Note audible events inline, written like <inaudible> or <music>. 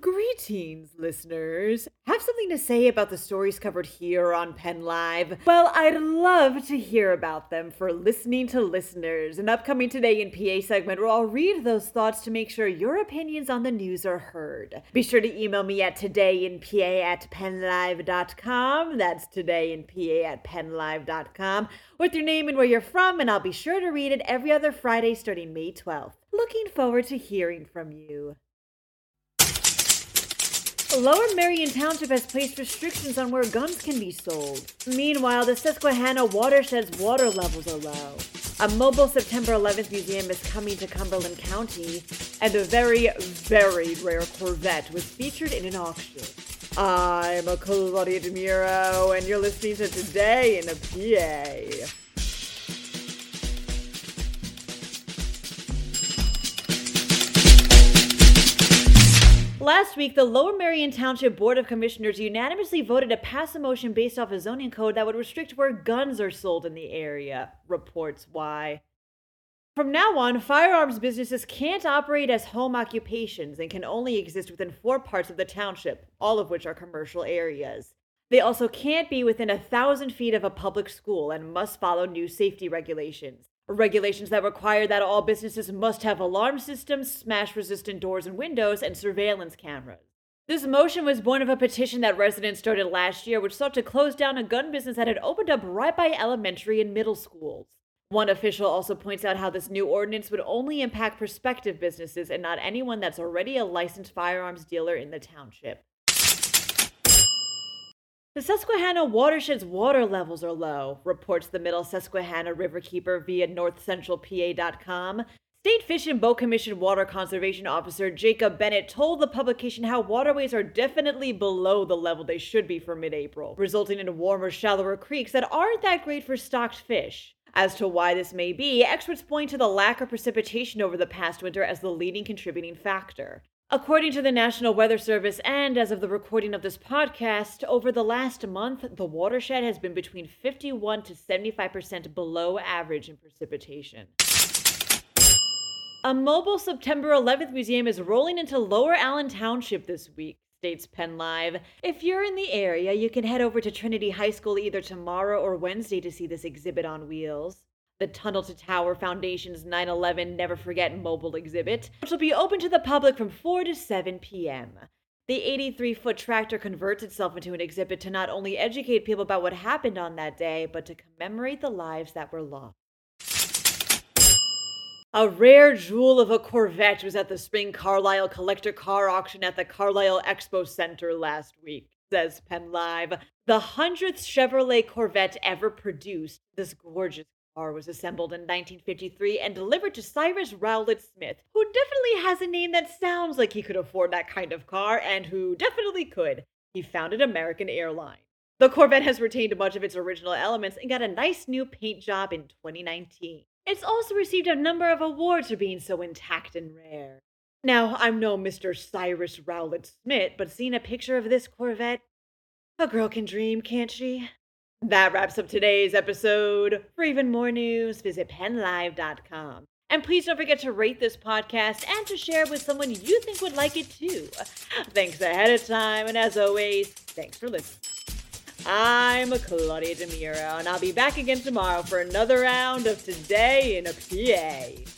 Greetings, listeners. Have something to say about the stories covered here on Penn Live? Well, I'd love to hear about them for listening to listeners. An upcoming Today in PA segment where I'll read those thoughts to make sure your opinions on the news are heard. Be sure to email me at todayinpa at pennlive.com. That's todayinpa at pennlive.com with your name and where you're from, and I'll be sure to read it every other Friday starting May 12th. Looking forward to hearing from you. Lower Merion Township has placed restrictions on where guns can be sold. Meanwhile, the Susquehanna watershed's water levels are low. A mobile September 11th museum is coming to Cumberland County, and a very, very rare Corvette was featured in an auction. I'm a Claudia DeMiro, and you're listening to Today in a PA. Last week, the Lower Merion Township Board of Commissioners unanimously voted to pass a motion based off a zoning code that would restrict where guns are sold in the area, reports why. From now on, firearms businesses can't operate as home occupations and can only exist within four parts of the township, all of which are commercial areas. They also can't be within a thousand feet of a public school and must follow new safety regulations regulations that require that all businesses must have alarm systems, smash resistant doors and windows, and surveillance cameras. This motion was born of a petition that residents started last year, which sought to close down a gun business that had opened up right by elementary and middle schools. One official also points out how this new ordinance would only impact prospective businesses and not anyone that's already a licensed firearms dealer in the township. The Susquehanna watershed's water levels are low, reports the Middle Susquehanna Riverkeeper via northcentralpa.com. State Fish and Boat Commission Water Conservation Officer Jacob Bennett told the publication how waterways are definitely below the level they should be for mid April, resulting in warmer, shallower creeks that aren't that great for stocked fish. As to why this may be, experts point to the lack of precipitation over the past winter as the leading contributing factor. According to the National Weather Service, and as of the recording of this podcast, over the last month, the watershed has been between 51 to 75% below average in precipitation. A mobile September 11th museum is rolling into Lower Allen Township this week, states Penn Live. If you're in the area, you can head over to Trinity High School either tomorrow or Wednesday to see this exhibit on wheels the Tunnel to Tower Foundation's 9 11 Never Forget mobile exhibit, which will be open to the public from 4 to 7 p.m. The 83 foot tractor converts itself into an exhibit to not only educate people about what happened on that day, but to commemorate the lives that were lost. A rare jewel of a Corvette was at the Spring Carlisle Collector Car Auction at the Carlisle Expo Center last week, says Penn Live. The 100th Chevrolet Corvette ever produced, this gorgeous car was assembled in 1953 and delivered to Cyrus Rowlett Smith, who definitely has a name that sounds like he could afford that kind of car and who definitely could. He founded American Airlines. The Corvette has retained much of its original elements and got a nice new paint job in 2019. It's also received a number of awards for being so intact and rare. Now, I'm no Mr. Cyrus Rowlett Smith, but seeing a picture of this Corvette, a girl can dream, can't she? That wraps up today's episode. For even more news, visit pennlive.com. And please don't forget to rate this podcast and to share with someone you think would like it too. <laughs> Thanks ahead of time, and as always, thanks for listening. I'm Claudia DeMiro, and I'll be back again tomorrow for another round of Today in a PA.